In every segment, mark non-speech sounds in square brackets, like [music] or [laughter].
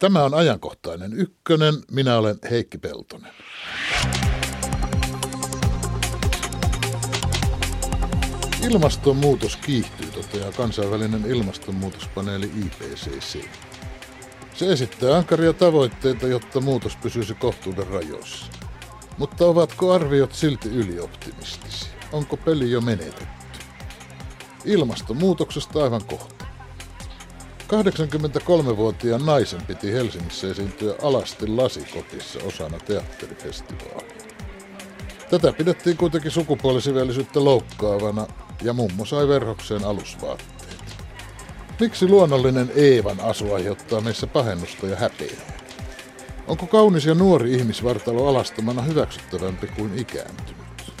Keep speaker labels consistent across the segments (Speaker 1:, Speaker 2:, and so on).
Speaker 1: Tämä on ajankohtainen ykkönen. Minä olen Heikki Peltonen. Ilmastonmuutos kiihtyy, toteaa kansainvälinen ilmastonmuutospaneeli IPCC. Se esittää ankaria tavoitteita, jotta muutos pysyisi kohtuuden rajoissa. Mutta ovatko arviot silti ylioptimistisia? Onko peli jo menetetty? Ilmastonmuutoksesta aivan kohta. 83-vuotiaan naisen piti Helsingissä esiintyä alasti lasikopissa osana teatterifestivaalia. Tätä pidettiin kuitenkin sukupuolisivellisyyttä loukkaavana ja mummo sai verhokseen alusvaatteet. Miksi luonnollinen Eevan asu aiheuttaa meissä pahennusta ja häpeää? Onko kaunis ja nuori ihmisvartalo alastomana hyväksyttävämpi kuin ikääntynyt?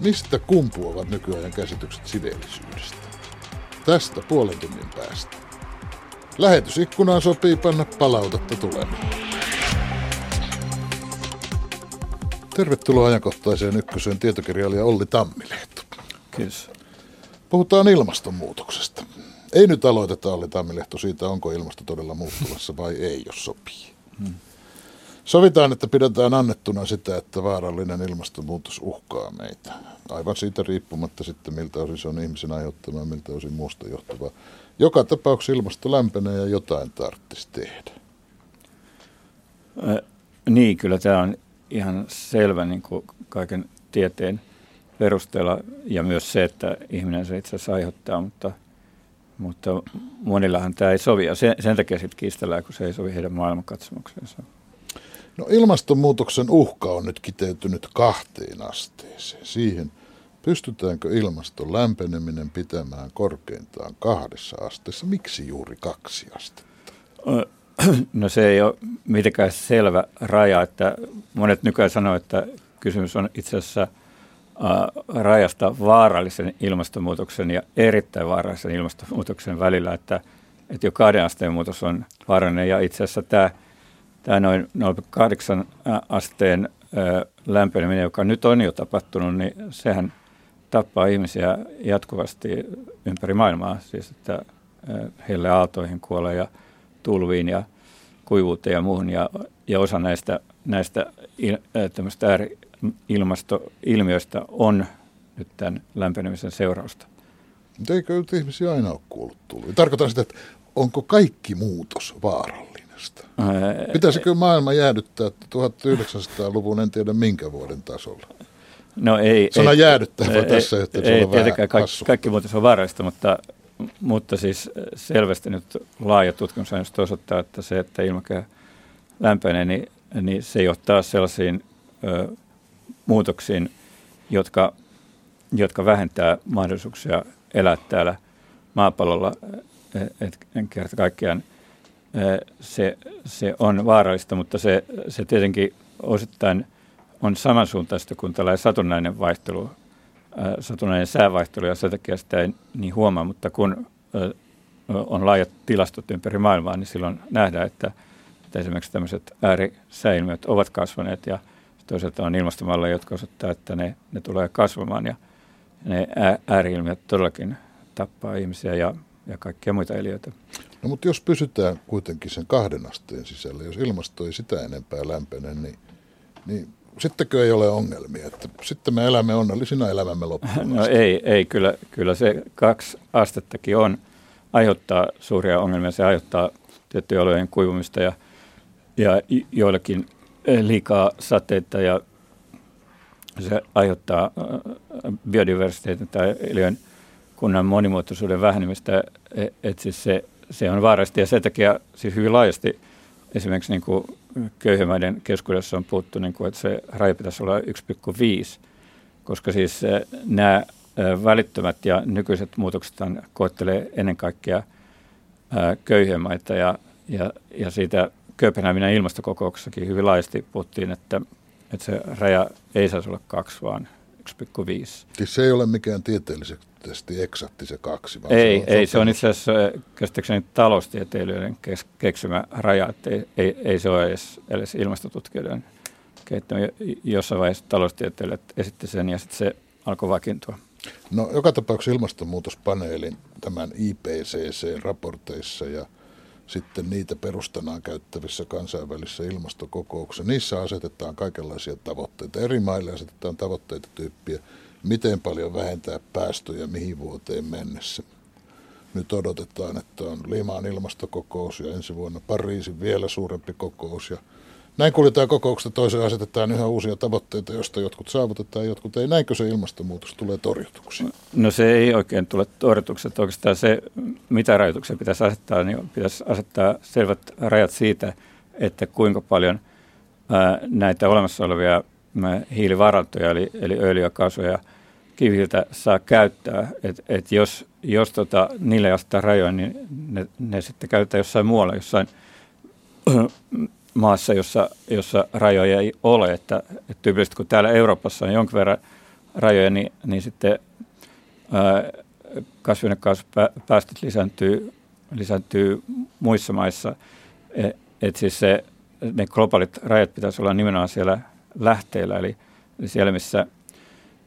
Speaker 1: Mistä kumpuavat nykyajan käsitykset siveellisyydestä? Tästä puolen tunnin päästä. Lähetysikkunaan sopii panna palautetta tulemaan. Tervetuloa ajankohtaiseen ykköseen tietokirjailija Olli Tammilehto.
Speaker 2: Kiitos.
Speaker 1: Puhutaan ilmastonmuutoksesta. Ei nyt aloiteta Olli Tammilehto siitä, onko ilmasto todella muuttumassa vai ei, jos sopii. Hmm. Sovitaan, että pidetään annettuna sitä, että vaarallinen ilmastonmuutos uhkaa meitä. Aivan siitä riippumatta sitten, miltä osin se on ihmisen aiheuttama miltä osin muusta johtuvaa. Joka tapauksessa ilmasto lämpenee ja jotain tarvitsisi tehdä.
Speaker 2: Äh, niin, kyllä tämä on ihan selvä niin kuin kaiken tieteen perusteella ja myös se, että ihminen se itse asiassa aiheuttaa, mutta, mutta monillahan tämä ei sovi ja sen, sen takia sitten kiistellään, kun se ei sovi heidän maailmankatsomukseensa.
Speaker 1: No ilmastonmuutoksen uhka on nyt kiteytynyt kahteen asteeseen. Siihen, pystytäänkö ilmaston lämpeneminen pitämään korkeintaan kahdessa asteessa. Miksi juuri kaksi astetta? [clears throat]
Speaker 2: No se ei ole mitenkään selvä raja, että monet nykyään sanoo, että kysymys on itse asiassa rajasta vaarallisen ilmastonmuutoksen ja erittäin vaarallisen ilmastonmuutoksen välillä, että, että jo kahden asteen muutos on vaarallinen ja itse asiassa tämä, tämä noin 0,8 asteen lämpeneminen, joka nyt on jo tapahtunut, niin sehän tappaa ihmisiä jatkuvasti ympäri maailmaa, siis että heille aaltoihin kuolee ja tulviin ja kuivuuteen ja muuhun. Ja, ja osa näistä, näistä il, ääri-ilmastoilmiöistä on nyt tämän lämpenemisen seurausta.
Speaker 1: Eikö nyt ihmisiä aina ole kuollut tulviin? Tarkoitan sitä, että onko kaikki muutos vaarallista? Pitäisikö maailma jäädyttää 1900-luvun, en tiedä minkä vuoden tasolla?
Speaker 2: No ei.
Speaker 1: Sana ei, jäädyttää ei, tässä yhteydessä
Speaker 2: ei, tietenkään kaikki, kaikki muutos on vaarallista, mutta mutta siis selvästi nyt laaja tutkimusaineisto osoittaa, että se, että ilmakehä lämpenee, niin, niin se johtaa sellaisiin ö, muutoksiin, jotka, jotka vähentää mahdollisuuksia elää täällä maapallolla. Et, et kerta kaikkiaan se, se on vaarallista, mutta se, se tietenkin osittain on samansuuntaista kuin tällainen satunnainen vaihtelu. Satunnainen säävaihtelu ja sen takia sitä ei niin huomaa, mutta kun on laajat tilastot ympäri maailmaa, niin silloin nähdään, että, että esimerkiksi tämmöiset äärisääilmiöt ovat kasvaneet ja toisaalta on ilmastomalleja, jotka osoittaa, että ne, ne tulee kasvamaan ja ne ääriilmiöt todellakin tappaa ihmisiä ja, ja kaikkia muita eliöitä.
Speaker 1: No mutta jos pysytään kuitenkin sen kahden asteen sisällä, jos ilmasto ei sitä enempää lämpene, niin, niin sittenkö ei ole ongelmia? Että sitten me elämme onnellisina elämämme loppuun
Speaker 2: No ei, ei kyllä, kyllä se kaksi astettakin on, aiheuttaa suuria ongelmia. Se aiheuttaa tiettyjen olojen kuivumista ja, ja joillakin liikaa sateita ja se aiheuttaa biodiversiteetin tai eliön kunnan monimuotoisuuden vähenemistä, e, että siis se, se on vaarallista ja sen takia siis hyvin laajasti esimerkiksi niin kuin köyhemmäiden keskuudessa on puhuttu, niin kuin, että se raja pitäisi olla 1,5, koska siis eh, nämä eh, välittömät ja nykyiset muutokset koettelee ennen kaikkea eh, köyhemmäitä ja, ja, ja siitä Kööpenhaminan ilmastokokouksessakin hyvin laajasti puhuttiin, että, että se raja ei saisi olla kaksi, vaan 1,5.
Speaker 1: Siis se ei ole mikään tieteellisesti eksakti se kaksi,
Speaker 2: vaan ei, se on, ei, se on itse asiassa käsittääkseni taloustieteilijöiden kes, keksimä raja, että ei, ei, ei se ole edes, edes ilmastotutkijoiden kehittämä. Jossain vaiheessa taloustieteilijät esitti sen ja sitten se alkoi vakiintua.
Speaker 1: No joka tapauksessa ilmastonmuutospaneelin tämän IPCC-raporteissa ja sitten niitä perustanaan käyttävissä kansainvälisissä ilmastokokouksissa. Niissä asetetaan kaikenlaisia tavoitteita. Eri maille asetetaan tavoitteita tyyppiä, miten paljon vähentää päästöjä mihin vuoteen mennessä. Nyt odotetaan, että on Limaan ilmastokokous ja ensi vuonna Pariisin vielä suurempi kokous ja näin kuljetaan kokouksesta toiseen asetetaan yhä uusia tavoitteita, joista jotkut saavutetaan jotkut ei. Näinkö se ilmastonmuutos tulee torjutuksi?
Speaker 2: No se ei oikein tule torjutuksi. Että oikeastaan se, mitä rajoituksia pitäisi asettaa, niin pitäisi asettaa selvät rajat siitä, että kuinka paljon ää, näitä olemassa olevia hiilivarantoja, eli, eli öljyä, kaasuja ja kivihiiltä saa käyttää. Et, et jos jos tota, niille asettaa rajoja, niin ne, ne sitten käytetään jossain muualla, jossain [clears throat] maassa, jossa, jossa rajoja ei ole. Että, että tyypillisesti kun täällä Euroopassa on jonkin verran rajoja, niin, niin sitten kasvihuonekaasupäästöt lisääntyy, lisääntyy muissa maissa. Et, et siis se, ne globaalit rajat pitäisi olla nimenomaan siellä lähteillä, eli, siellä, missä,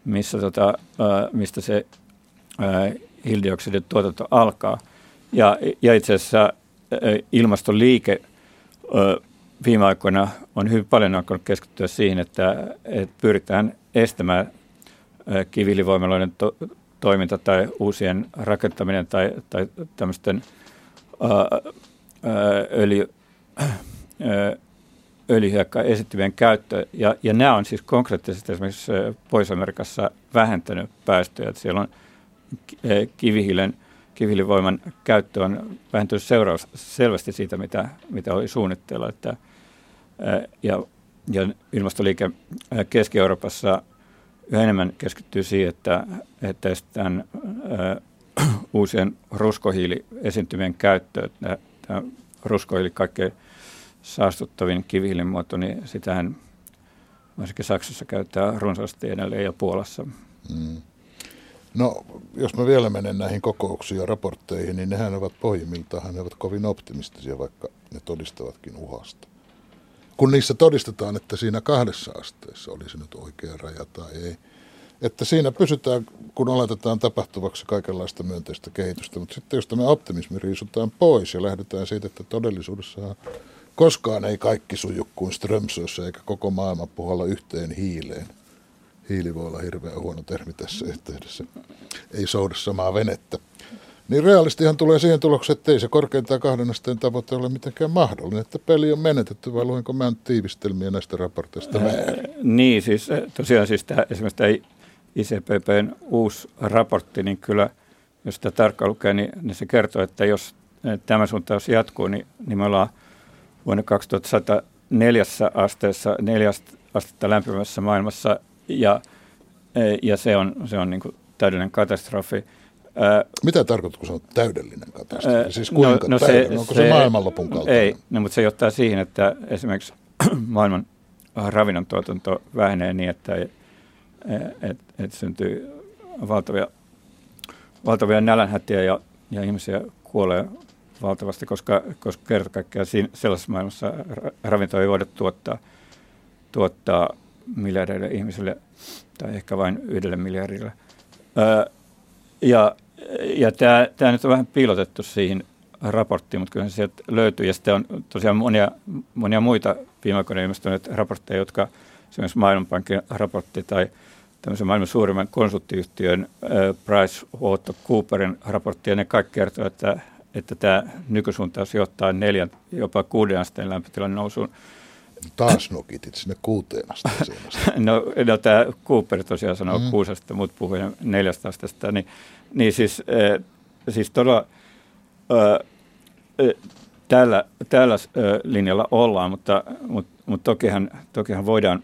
Speaker 2: missä tota, mistä se ää, hiilidioksidin tuotanto alkaa. Ja, ja itse asiassa ilmastoliike viime aikoina on hyvin paljon alkanut keskittyä siihen, että, että pyritään estämään kivilivoimaloiden to, toiminta tai uusien rakentaminen tai, tai tämmöisten öljy, öljyhiekka esittyvien käyttö. Ja, ja nämä on siis konkreettisesti esimerkiksi Pohjois-Amerikassa vähentänyt päästöjä. Että siellä on kivihiilen – kivihiilivoiman käyttö on vähentynyt seuraus, selvästi siitä, mitä, mitä oli suunnitteilla. Että, ja, ja ilmastoliike Keski-Euroopassa yhä enemmän keskittyy siihen, että, että estetään [clears throat] uusien ruskohiiliesiintymien käyttö. Tämä ruskohiili kaikkein saastuttavin kivihiilin muoto, niin sitähän varsinkin Saksassa käyttää runsaasti edelleen ja Puolassa. Mm.
Speaker 1: No, jos mä vielä menen näihin kokouksiin ja raportteihin, niin nehän ovat pohjimmiltaan, ne ovat kovin optimistisia, vaikka ne todistavatkin uhasta. Kun niissä todistetaan, että siinä kahdessa asteessa olisi nyt oikea raja tai ei, että siinä pysytään, kun oletetaan tapahtuvaksi kaikenlaista myönteistä kehitystä, mutta sitten jos tämä optimismi riisutaan pois ja lähdetään siitä, että todellisuudessa koskaan ei kaikki suju kuin Strömsössä eikä koko maailma puhalla yhteen hiileen, hiili voi olla hirveän huono termi tässä yhteydessä, ei souda samaa venettä. Niin realistihan tulee siihen tulokseen, että ei se korkeintaan kahden asteen tavoite ole mitenkään mahdollinen, että peli on menetetty, vai luenko mä tiivistelmiä näistä raporteista väärin?
Speaker 2: niin, siis tosiaan siis tämä, esimerkiksi tämä ICPPn uusi raportti, niin kyllä, jos sitä tarkkaan lukee, niin, niin se kertoo, että jos tämä suuntaus jatkuu, niin, niin me ollaan vuonna 2104 asteessa neljästä astetta lämpimässä maailmassa ja, e, ja se on, se on niin kuin täydellinen katastrofi.
Speaker 1: Mitä tarkoittaa, kun se on täydellinen katastrofi? Siis kuinka no, no se, Onko se, se maailmanlopun kaltainen?
Speaker 2: Ei, no, mutta se johtaa siihen, että esimerkiksi [clears throat] maailman ravinnon tuotanto vähenee niin, että et, et, et syntyy valtavia, valtavia nälänhätiä ja, ja ihmisiä kuolee valtavasti, koska, koska kerta kaikkiaan sellaisessa maailmassa ravintoa ei voida tuottaa, tuottaa miljardeille ihmisille tai ehkä vain yhdelle miljardille. Öö, ja ja tämä, tämä nyt on vähän piilotettu siihen raporttiin, mutta kyllä se sieltä löytyy. Ja sitten on tosiaan monia, monia muita viime aikoina ilmestyneitä raportteja, jotka esimerkiksi Maailmanpankin raportti tai tämmöisen maailman suurimman konsulttiyhtiön äh, Price Cooperin raportti, ja ne kaikki kertoo, että, että tämä nykysuuntaus johtaa neljän, jopa kuuden asteen lämpötilan nousuun.
Speaker 1: Taas nokitit sinne kuuteen asteeseen [laughs]
Speaker 2: no, no tämä Cooper tosiaan sanoo mm. kuusesta, mutta puhui neljästä asteesta. Niin, niin siis, äh, siis todella äh, tällä, tällä äh, linjalla ollaan, mutta, mutta, mutta tokihan, tokihan voidaan,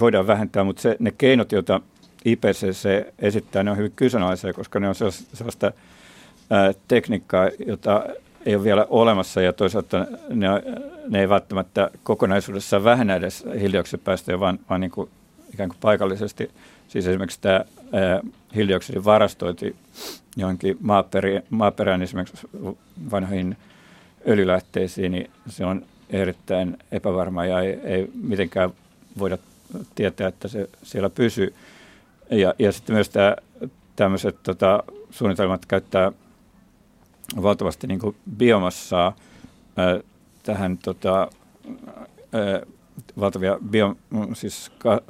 Speaker 2: voidaan vähentää, mutta se, ne keinot, joita IPCC esittää, ne on hyvin kyseenalaisia, koska ne on sellaista, sellaista äh, tekniikkaa, jota ei ole vielä olemassa ja toisaalta ne, ne ei välttämättä kokonaisuudessaan vähennä edes hiilidioksidipäästöjä, vaan, vaan niin kuin ikään kuin paikallisesti. Siis esimerkiksi tämä hiilidioksidin varastointi johonkin maaperään, maaperään esimerkiksi vanhoihin öljylähteisiin, niin se on erittäin epävarma ja ei, ei mitenkään voida tietää, että se siellä pysyy. Ja, ja sitten myös tämä, tämmöiset tota, suunnitelmat käyttää valtavasti niin kuin biomassaa tähän tota, valtavia bio, siis ka,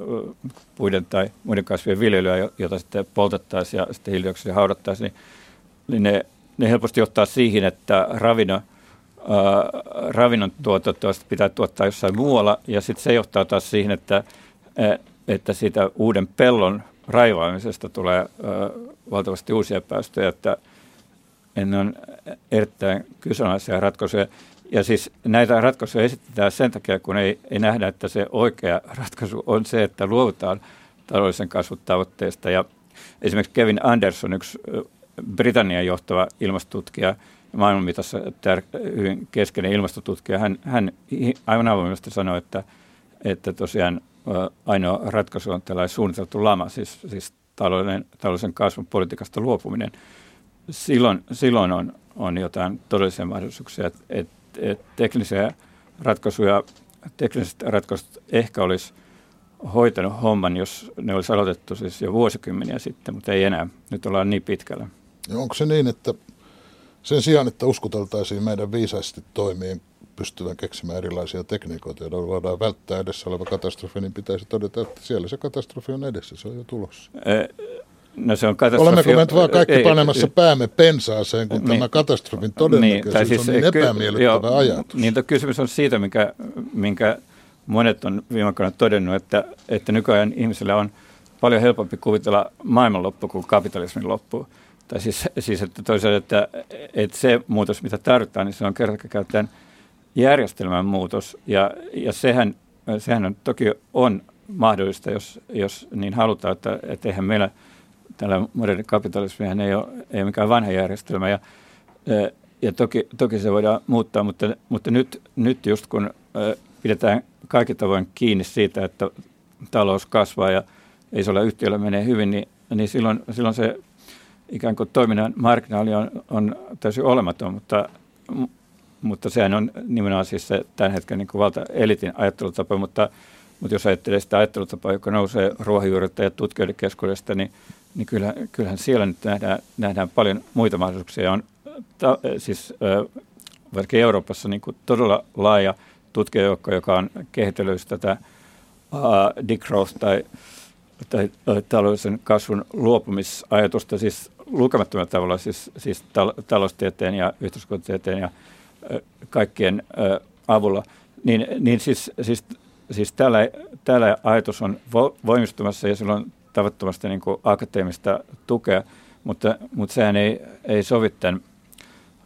Speaker 2: puiden tai muiden kasvien viljelyä, jota sitten poltettaisiin ja sitten hiilidioksidia haudattaisiin, niin, niin ne, ne helposti johtaa siihen, että ravinno, ää, ravinnon tuotantoa pitää tuottaa jossain muualla, ja sitten se johtaa taas siihen, että, ää, että siitä uuden pellon raivaamisesta tulee ää, valtavasti uusia päästöjä, että ne on erittäin kyseenalaisia ratkaisuja. Ja siis näitä ratkaisuja esitetään sen takia, kun ei, ei nähdä, että se oikea ratkaisu on se, että luovutaan taloudellisen kasvun tavoitteesta. Ja esimerkiksi Kevin Anderson, yksi Britannian johtava ilmastotutkija, maailman mitassa tär- hyvin keskeinen ilmastotutkija, hän, hän aivan avoimesti sanoi, että, että tosiaan ainoa ratkaisu on tällainen suunniteltu lama, siis, siis taloudellisen, kasvun politiikasta luopuminen. Silloin, silloin on, on jotain todellisia mahdollisuuksia, että, että teknisiä ratkaisuja, tekniset ratkaisut ehkä olisi hoitanut homman, jos ne olisi aloitettu siis jo vuosikymmeniä sitten, mutta ei enää. Nyt ollaan niin pitkällä.
Speaker 1: Ja onko se niin, että sen sijaan, että uskoteltaisiin meidän viisaisesti toimien pystyvän keksimään erilaisia tekniikoita, joilla voidaan välttää edessä oleva katastrofi, niin pitäisi todeta, että siellä se katastrofi on edessä, se on jo tulossa.
Speaker 2: No se on katastrofi.
Speaker 1: Olemmeko me nyt vaan kaikki ei, panemassa ei, päämme pensaaseen, kun niin, tämä katastrofin todennäköisyys niin, siis, on niin epämiellyttävä jo, ajatus?
Speaker 2: Niin, kysymys on siitä, minkä, minkä monet on viime aikoina todennut, että, että nykyajan ihmisillä on paljon helpompi kuvitella maailmanloppu kuin kapitalismin loppu. Tai siis, siis että toisaalta, että, että se muutos, mitä tarvitaan, niin se on kertakäyttäen järjestelmän muutos. Ja, ja sehän, sehän on, toki on mahdollista, jos, jos niin halutaan, että, että eihän meillä – tällä moderni kapitalismi ei ole, ei ole mikään vanha järjestelmä ja, ja toki, toki se voidaan muuttaa, mutta, mutta nyt, nyt just kun pidetään kaikki tavoin kiinni siitä, että talous kasvaa ja ei se ole yhtiöllä menee hyvin, niin, niin silloin, silloin se ikään kuin toiminnan marginaali on, on täysin olematon, mutta, mutta sehän on nimenomaan siis se tämän hetken niin valta-elitin ajattelutapa, mutta, mutta jos ajattelee sitä ajattelutapaa, joka nousee ruohonjuurilta ja tutkijoiden keskuudesta, niin niin kyllähän, kyllähän siellä nyt nähdään, nähdään paljon muita mahdollisuuksia. On ta, siis vaikka Euroopassa niin kuin todella laaja tutkijajoukko, joka on kehitellyt tätä uh, degrowth tai, tai taloudellisen kasvun luopumisajatusta siis lukemattomalla tavalla, siis, siis tal, taloustieteen ja yhteiskuntatieteen ja uh, kaikkien uh, avulla, niin, niin siis, siis, siis tällä, tällä ajatus on vo, voimistumassa ja silloin tavattomasti niin kuin akateemista tukea, mutta, mutta sehän ei, ei sovi tämän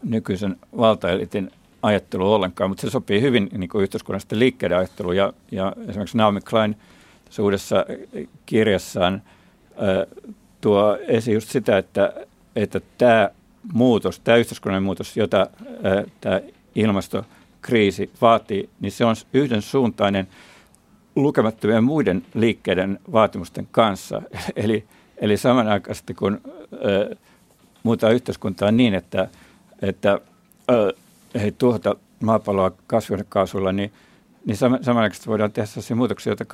Speaker 2: nykyisen valtaelitin ajattelu ollenkaan, mutta se sopii hyvin niin kuin yhteiskunnallisten liikkeiden ajatteluun. Ja, ja esimerkiksi Naomi Klein tässä uudessa kirjassaan äh, tuo esiin just sitä, että, että tämä muutos, tämä yhteiskunnallinen muutos, jota äh, tämä ilmastokriisi vaatii, niin se on yhdensuuntainen – lukemattomien muiden liikkeiden vaatimusten kanssa. [laughs] Eli, eli samanaikaisesti kun ö, muuta yhteiskuntaa niin, että, että ö, ei tuhota maapalloa kasvihuonekaasulla, niin, niin samanaikaisesti voidaan tehdä sellaisia muutoksia, joita,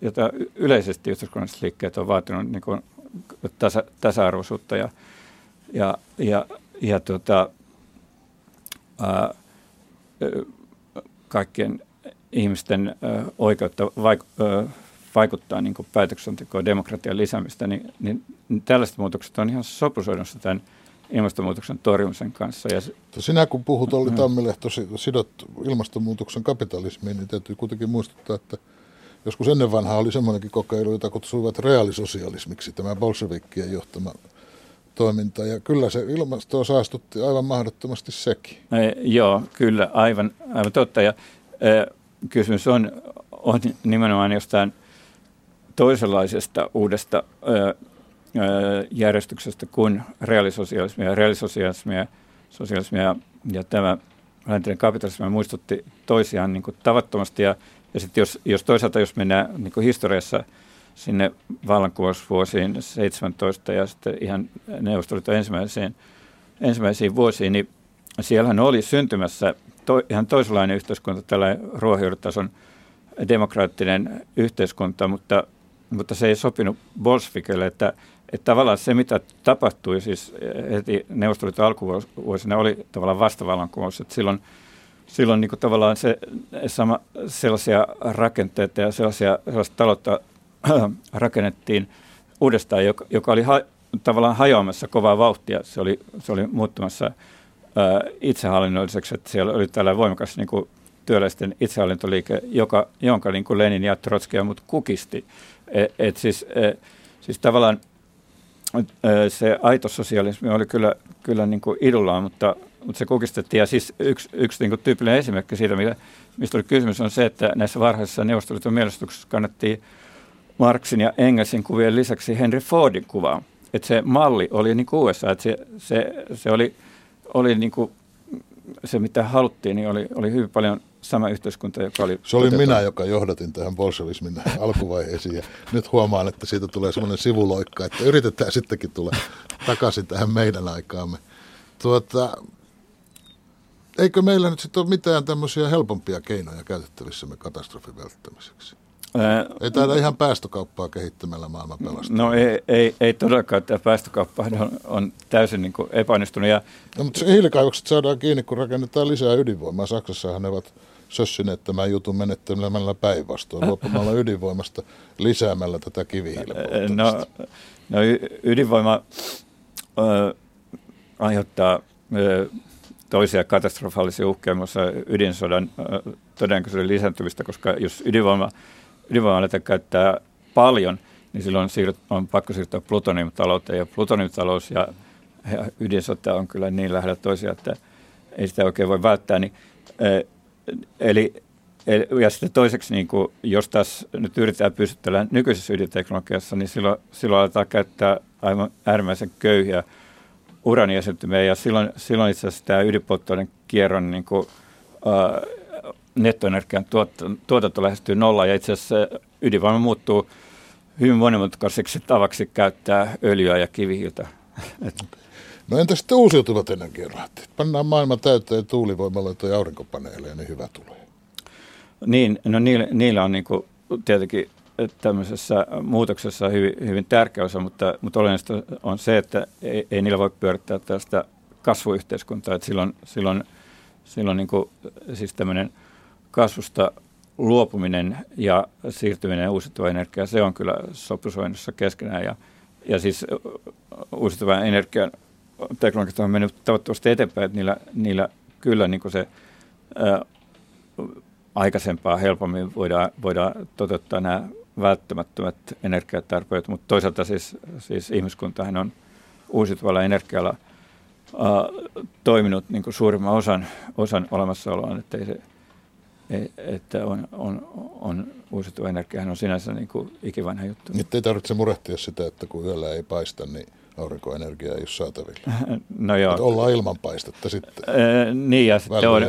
Speaker 2: joita yleisesti yhteiskunnalliset liikkeet on vaatinut niin kuin tasa, tasa-arvoisuutta ja, ja, ja, ja tuota, ää, kaikkien ihmisten oikeutta vaikuttaa niin päätöksentekoon demokratian lisäämistä, niin, niin, niin tällaiset muutokset on ihan sopusoinnussa tämän ilmastonmuutoksen torjumisen kanssa. Ja
Speaker 1: Sinä kun puhut Olli Tammilehto, sidot ilmastonmuutoksen kapitalismiin, niin täytyy kuitenkin muistuttaa, että joskus ennen vanhaa oli semmoinenkin kokeilu, jota kutsuivat reaalisosialismiksi, tämä bolshevikkien johtama toiminta. Ja kyllä se ilmastoa saastutti aivan mahdottomasti sekin.
Speaker 2: E, joo, kyllä, aivan, aivan totta. Ja, e, kysymys on, on nimenomaan jostain toisenlaisesta uudesta ö, ö, järjestyksestä kuin reaalisosialismia. Reaalisosialismia sosialismia ja tämä läntinen kapitalismi muistutti toisiaan niin kuin tavattomasti. Ja, ja sitten jos, jos toisaalta, jos mennään niin kuin historiassa sinne vallankumousvuosiin 17 ja sitten ihan neuvostoliiton ensimmäisiin, ensimmäisiin vuosiin, niin siellähän oli syntymässä to, ihan toisenlainen yhteiskunta, tällainen ruohonjuuritason demokraattinen yhteiskunta, mutta, mutta se ei sopinut Bolsvikelle, että, että tavallaan se, mitä tapahtui siis heti Neuvostoliiton alkuvuosina, oli tavallaan vastavallankumous, että silloin, silloin niin kuin tavallaan se, sama, sellaisia rakenteita ja sellaisia, sellaista taloutta [clears throat] rakennettiin uudestaan, joka, joka oli ha, tavallaan hajoamassa kovaa vauhtia. Se oli, se oli muuttumassa itsehallinnolliseksi, että siellä oli tällä voimakas niin kuin, työläisten itsehallintoliike, joka, jonka niin kuin Lenin ja Trotski ja mut kukisti. Et, et siis, et, siis tavallaan se aito sosialismi oli kyllä, kyllä niin kuin idullaan, mutta, mutta se kukistettiin. Ja siis yksi, yksi niin kuin tyypillinen esimerkki siitä, mistä oli kysymys, on se, että näissä varhaisissa neuvostoliiton mielestuksissa kannattiin Marxin ja Engelsin kuvien lisäksi Henry Fordin kuvaa. Että se malli oli niin kuin USA, että se, se, se oli, oli niin kuin se, mitä haluttiin, niin oli, oli hyvin paljon sama yhteiskunta, joka oli...
Speaker 1: Se oli otetaan. minä, joka johdatin tähän bolshevismin [laughs] alkuvaiheeseen ja nyt huomaan, että siitä tulee semmoinen sivuloikka, että yritetään sittenkin tulla takaisin tähän meidän aikaamme. Tuota, eikö meillä nyt sitten ole mitään tämmöisiä helpompia keinoja käytettävissämme katastrofin välttämiseksi? Ää, ei taida ihan päästökauppaa kehittämällä maailman pelastaa.
Speaker 2: No ei, ei, ei todellakaan, tämä päästökauppa on, on täysin niin epäonnistunut. Ja...
Speaker 1: No, mutta se hiilikaivokset saadaan kiinni, kun rakennetaan lisää ydinvoimaa. Saksassahan ne ovat sössineet tämän jutun menettelemällä päinvastoin, luopumalla ydinvoimasta lisäämällä tätä kivihiilen
Speaker 2: No, no ydinvoima ö, aiheuttaa ö, toisia katastrofaalisia uhkia, muassa ydinsodan ö, todennäköisyyden lisääntymistä, koska jos ydinvoima, ydinvoima käyttää paljon, niin silloin siirryt, on pakko siirtyä plutoniumtalouteen, ja plutoniumtalous ja, ja ydinsota on kyllä niin lähellä toisiaan, että ei sitä oikein voi välttää, niin Eli, eli ja sitten toiseksi, niin kuin, jos tässä nyt yritetään pysytellä nykyisessä ydinteknologiassa, niin silloin, silloin aletaan käyttää aivan äärimmäisen köyhiä uraniesiintymiä, ja silloin, silloin itse asiassa tämä ydinpolttoaineen kierron niin kuin, nettoenergian tuot, tuotanto lähestyy nolla, ja itse asiassa ydinvoima muuttuu hyvin monimutkaiseksi tavaksi käyttää öljyä ja kivihiiltä. [laughs]
Speaker 1: No entä sitten uusiutuvat energialähteet? Pannaan maailma täyteen tuulivoimaloita ja aurinkopaneeleja, niin hyvä tulee.
Speaker 2: Niin, no niillä, niillä on niin kuin tietenkin tämmöisessä muutoksessa hyvin, hyvin tärkeä osa, mutta, mutta olennaista on se, että ei, ei niillä voi pyörittää tästä kasvuyhteiskuntaa. Että silloin, silloin, silloin niin kuin, siis tämmöinen kasvusta luopuminen ja siirtyminen uusiutuvaan energiaan, se on kyllä sopusoinnussa keskenään. Ja, ja siis uusiutuvan energian teknologiat on mennyt toivottavasti eteenpäin, että niillä, niillä kyllä niin kuin se ää, aikaisempaa helpommin voidaan, voidaan toteuttaa nämä välttämättömät energiatarpeet, mutta toisaalta siis, siis ihmiskuntahan on uusiutuvalla energialla ää, toiminut niin kuin suurimman osan, osan olemassaoloa, että, ei se, että on, on, on uusiutuva energiahan on sinänsä niin kuin ikivanha juttu.
Speaker 1: Nyt ei tarvitse murehtia sitä, että kun yöllä ei paista, niin aurinkoenergiaa ei ole saatavilla. [laughs]
Speaker 2: No joo.
Speaker 1: Että ollaan ilman paistetta sitten.
Speaker 2: Ee, niin ja sitten on,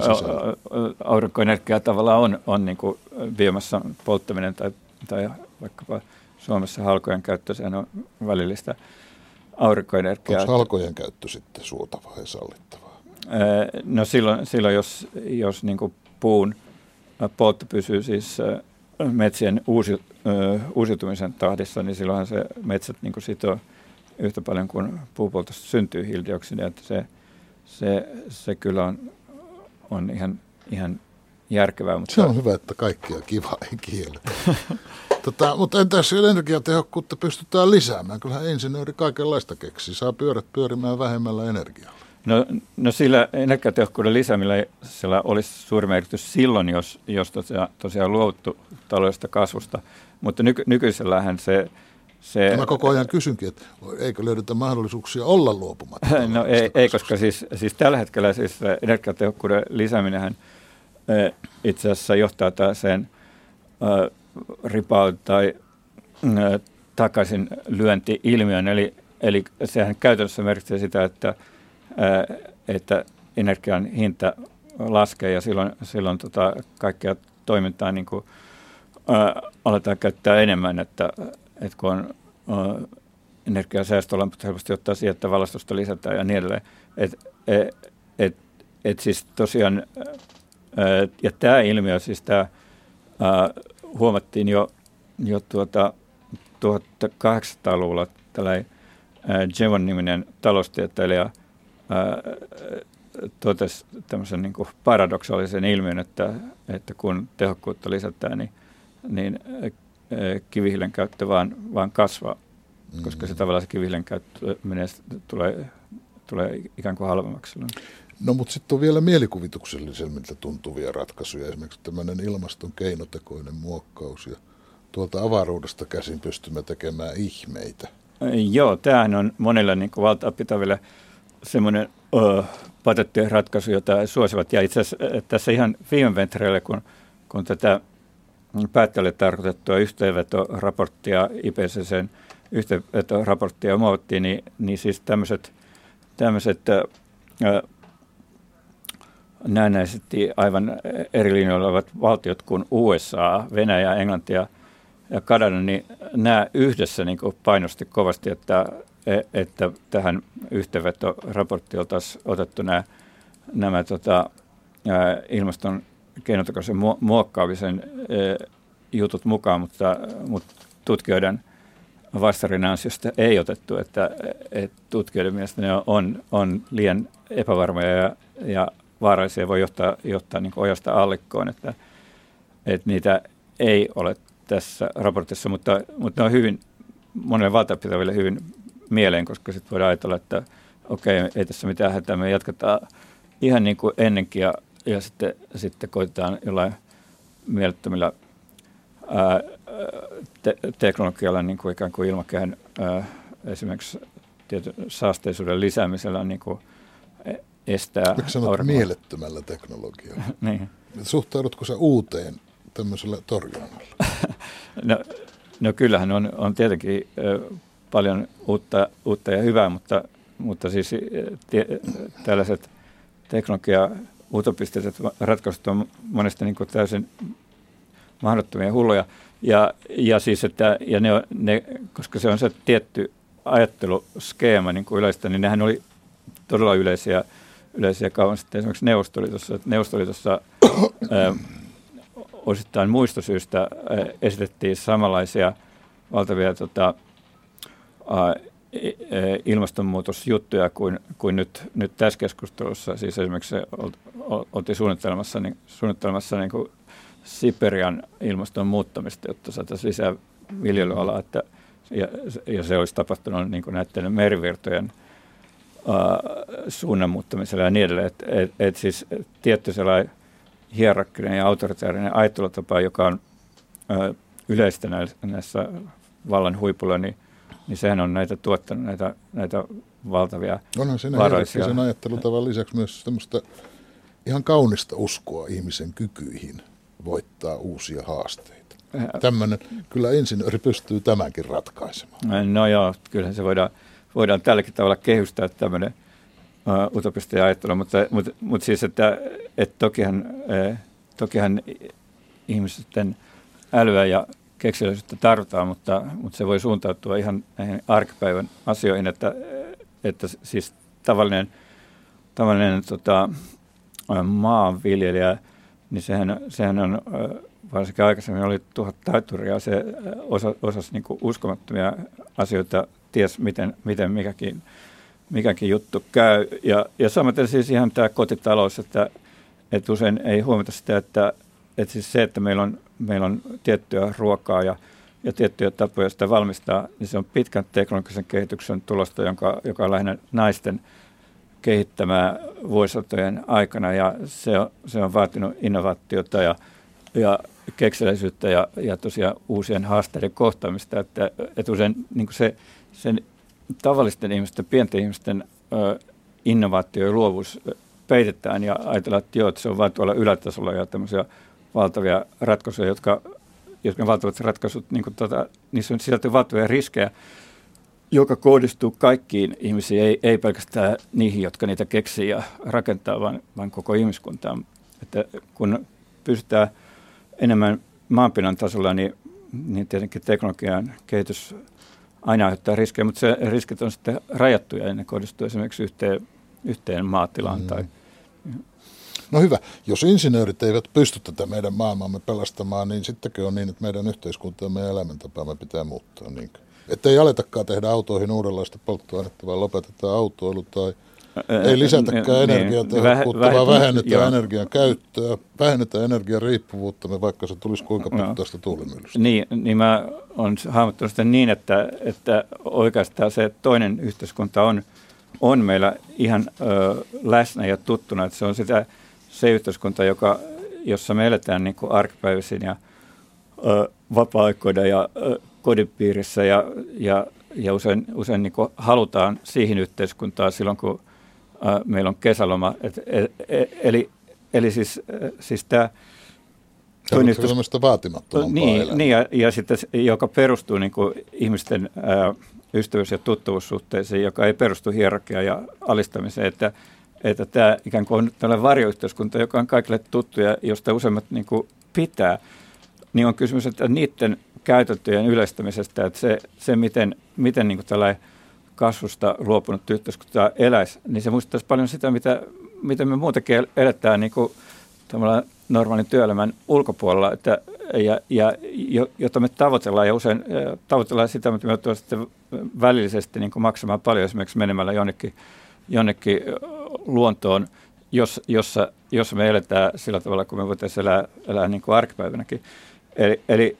Speaker 2: aurinkoenergia tavallaan on, on niin kuin biomassa polttaminen tai, tai vaikkapa Suomessa halkojen käyttö, sehän on välillistä aurinkoenergiaa.
Speaker 1: Onko halkojen käyttö sitten suotavaa ja sallittavaa?
Speaker 2: Ee, no silloin, silloin jos, jos niin kuin puun poltto pysyy siis metsien uusi, uusiutumisen tahdissa, niin silloinhan se metsät niin kuin sitoo yhtä paljon kuin puupoltosta syntyy hiilidioksidia, että se, se, se kyllä on, on ihan, ihan järkevää.
Speaker 1: Mutta... Se on hyvä, että kaikkia kiva ei kiellä. [laughs] tota, mutta entäs energiatehokkuutta pystytään lisäämään? Kyllähän insinööri kaikenlaista keksii. Saa pyörät pyörimään vähemmällä energialla.
Speaker 2: No, no sillä energiatehokkuuden lisäämillä sillä olisi suuri merkitys silloin, jos, jos tosiaan, tosiaan luovuttu taloudellisesta kasvusta. Mutta nyky, nykyisellähän se
Speaker 1: se, Mä koko ajan kysynkin, että eikö löydetä mahdollisuuksia olla luopumatta?
Speaker 2: No ei, ei koska siis, siis tällä hetkellä siis energiatehokkuuden lisääminen itse asiassa johtaa tällaiseen ripaud- tai äh, takaisin lyönti-ilmiön. Eli, eli sehän käytännössä merkitsee sitä, että, että energian hinta laskee ja silloin, silloin tota, kaikkea toimintaa niin kuin, äh, aletaan käyttää enemmän, että että kun on uh, energiasäästölamput helposti ottaa siihen, että valastusta lisätään ja niin edelleen. Et, et, et, et siis tosiaan, uh, ja tämä ilmiö, siis tämä huomattiin jo, jo tuota 1800-luvulla tällainen uh, Jevon-niminen taloustieteilijä totesi tämmöisen niin paradoksaalisen ilmiön, että, että kun tehokkuutta lisätään, niin, niin kivihiilen käyttö vaan, vaan kasvaa, koska se tavallaan se kivihiilen käyttö menee, tulee, tulee ikään kuin halvemmaksi.
Speaker 1: No mutta sitten on vielä mielikuvituksellisemmilta tuntuvia ratkaisuja, esimerkiksi tämmöinen ilmaston keinotekoinen muokkaus ja tuolta avaruudesta käsin pystymme tekemään ihmeitä.
Speaker 2: Joo, tämähän on monille niin valtaa pitäville semmoinen öö, ratkaisu, jota suosivat. Ja itse asiassa tässä ihan viime ventreille, kun, kun tätä päättäjälle tarkoitettua yhteenvetoraporttia, IPCCn yhteenvetoraporttia muovittiin, niin, niin siis tämmöiset, tämmöiset näennäisesti aivan eri linjoilla olevat valtiot kuin USA, Venäjä, Englanti ja, ja Kanada, niin nämä yhdessä niin painosti kovasti, että, että tähän yhteenvetoraporttiin oltaisiin otettu nämä, nämä tota, ilmaston keinotekoisen muokkaamisen jutut mukaan, mutta, mutta tutkijoiden vastarin ansiosta ei otettu, että, että tutkijoiden mielestä ne on, on liian epävarmoja ja, ja vaarallisia voi johtaa, johtaa niin ojasta allikkoon, että, että niitä ei ole tässä raportissa, mutta, mutta ne on hyvin, monelle valtapitäville hyvin mieleen, koska sitten voidaan ajatella, että okei, ei tässä mitään hätää, me jatketaan ihan niin kuin ennenkin ja, ja sitten, sitten koitetaan jollain mielettömillä ää, te, teknologialla niin kuin ikään kuin ilmakehän ää, esimerkiksi tietyn saasteisuuden lisäämisellä niin kuin estää
Speaker 1: Miksi sanot mielettömällä teknologialla? [laughs]
Speaker 2: niin.
Speaker 1: Suhtaudutko sä uuteen tämmöisellä torjunnalla? [laughs]
Speaker 2: no, no kyllähän on, on tietenkin paljon uutta, uutta ja hyvää, mutta, mutta siis tie, tällaiset teknologia utopisteiset ratkaisut on monesti niin täysin mahdottomia ja hulluja. Ja, ja, siis, että, ja ne, ne, koska se on se tietty ajatteluskeema niin kuin yleistä, niin nehän oli todella yleisiä – yleisiä kauan sitten esimerkiksi Neuvostoliitossa. Neuvostoliitossa ää, osittain muista syistä esitettiin samanlaisia valtavia tota, ilmastonmuutosjuttuja kuin, kuin nyt, nyt tässä keskustelussa. Siis esimerkiksi oltiin suunnittelemassa, niin, suunnittelemassa niin kuin Siperian ilmaston muuttamista, jotta saataisiin lisää viljelyalaa, että, ja, ja se olisi tapahtunut niin kuin näiden merivirtojen äh, suunnan muuttamisella ja niin edelleen. Että et, et siis tietty sellainen hierarkkinen ja autoritaarinen ajattelutapa, joka on äh, yleistä näissä vallan huipulla, niin, niin sehän on näitä tuottanut näitä, näitä valtavia
Speaker 1: Onhan siinä varoisia. sen ajattelutavan lisäksi myös tämmöistä ihan kaunista uskoa ihmisen kykyihin voittaa uusia haasteita. Äh. Tämmöinen, kyllä insinööri pystyy tämänkin ratkaisemaan.
Speaker 2: No joo, kyllähän se voidaan voidaan tälläkin tavalla kehystää tämmöinen uh, utopistinen ajattelu, mutta, mutta, mutta siis, että, että tokihan, uh, tokihan ihmisten älyä ja kekseliäisyyttä tarvitaan, mutta, mutta se voi suuntautua ihan näihin arkipäivän asioihin, että, että siis tavallinen, tavallinen tota, maanviljelijä, niin sehän, sehän on, varsinkin aikaisemmin oli tuhat taituria, se osa, osasi niin uskomattomia asioita ties miten, miten mikäkin, mikäkin juttu käy. Ja, ja samaten siis ihan tämä kotitalous, että, että usein ei huomata sitä, että, että siis se, että meillä on, meillä on tiettyä ruokaa ja, ja tiettyjä tapoja sitä valmistaa, niin se on pitkän teknologisen kehityksen tulosta, jonka, joka on lähinnä naisten kehittämää vuosisatojen aikana. Ja se on, se on vaatinut innovaatiota ja, ja kekseliäisyyttä ja, ja tosiaan uusien haasteiden kohtaamista, että, että usein niin se sen tavallisten ihmisten, pienten ihmisten ö, innovaatio ja luovuus peitetään. Ja ajatellaan, että joo, että se on vain tuolla ylätasolla ja tämmöisiä valtavia ratkaisuja, jotka, jotka valtavat ratkaisut, niin kuin tota, niissä on sisältyy valtavia riskejä, joka kohdistuu kaikkiin ihmisiin, ei, ei pelkästään niihin, jotka niitä keksii ja rakentaa, vaan, vaan koko ihmiskuntaan. Että kun pystytään enemmän maanpinnan tasolla, niin, niin tietenkin teknologian kehitys aina aiheuttaa riskejä, mutta se riskit on sitten rajattuja ja ne kohdistuu esimerkiksi yhteen, yhteen maatilaan. Mm. Tai,
Speaker 1: No hyvä. Jos insinöörit eivät pysty tätä meidän maailmaamme pelastamaan, niin sittenkö on niin, että meidän yhteiskunta ja meidän elämäntapaamme pitää muuttaa. Niin että ei aletakaan tehdä autoihin uudenlaista polttoainetta, vaan lopetetaan autoilu tai Ei lisätäkään energiatehokkuutta, niin, vaan vähennetään joo. energian käyttöä, vähennetään energian riippuvuutta, vaikka se tulisi kuinka puhtaasta no. tuulimyllystä.
Speaker 2: Niin, niin mä olen hahmottanut sitä niin, että, että oikeastaan se toinen yhteiskunta on, on meillä ihan ö, läsnä ja tuttuna, että se on sitä, se yhteiskunta, joka, jossa me eletään niin arkipäivisin ja ö, vapaa-aikoina ja ö, kodin piirissä ja, ja, ja usein, usein niin halutaan siihen yhteiskuntaan silloin, kun ä, meillä on kesäloma. Et, et, et, eli, eli siis, siis tämä
Speaker 1: Toimistus, semmoista vaatimattomampaa
Speaker 2: niin, niin ja, ja sitten, joka perustuu niin kuin ihmisten ää, ystävyys- ja tuttavuussuhteisiin, joka ei perustu hierarkiaan ja alistamiseen, että, että tämä ikään kuin on varjoyhteiskunta, joka on kaikille tuttu ja josta useimmat niin kuin pitää, niin on kysymys, että niiden käytäntöjen yleistämisestä, että se, se miten, miten niin tällainen kasvusta luopunut yhteiskunta eläisi, niin se muistaisi paljon sitä, mitä, miten me muutenkin eletään niin kuin normaalin työelämän ulkopuolella, että, ja, ja, jota me tavoitellaan, ja usein tavoitellaan sitä, mutta me joutuu sitten välillisesti niin kuin maksamaan paljon esimerkiksi menemällä jonnekin, jonnekin luontoon, jos, jossa, jossa me eletään sillä tavalla, kun me voitaisiin elää, elää niin kuin arkipäivänäkin. Eli, eli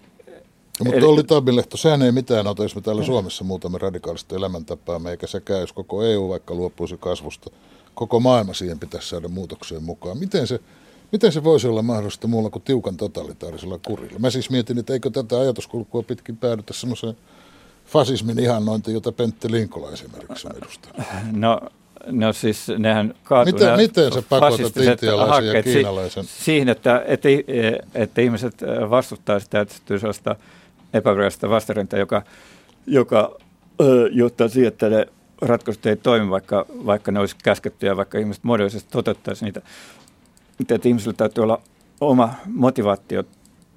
Speaker 1: No, mutta Eli... Olli Tabilehto, sehän ei mitään ota, jos me täällä Suomessa muutamme radikaalista elämäntapaa, eikä sekään, jos koko EU vaikka luopuisi kasvusta. Koko maailma siihen pitäisi saada muutokseen mukaan. Miten se, miten se voisi olla mahdollista muulla kuin tiukan totalitaarisella kurilla? Mä siis mietin, että eikö tätä ajatuskulkua pitkin päädytä semmoiseen fasismin ihannointiin, jota Pentti Linkola esimerkiksi on edustanut.
Speaker 2: No, No siis nehän kaatuu
Speaker 1: miten, miten sä pakotat intialaisen ja kiinalaisen?
Speaker 2: Si- siihen, että, että, että ihmiset vastustaa sitä, että sellaista epävirallista vastarintaa, joka, joka ö, johtaa siihen, että ne ratkaisut ei toimi, vaikka, vaikka ne olisi käsketty ja vaikka ihmiset muodollisesti toteuttaisi niitä. Että ihmisillä täytyy olla oma motivaatio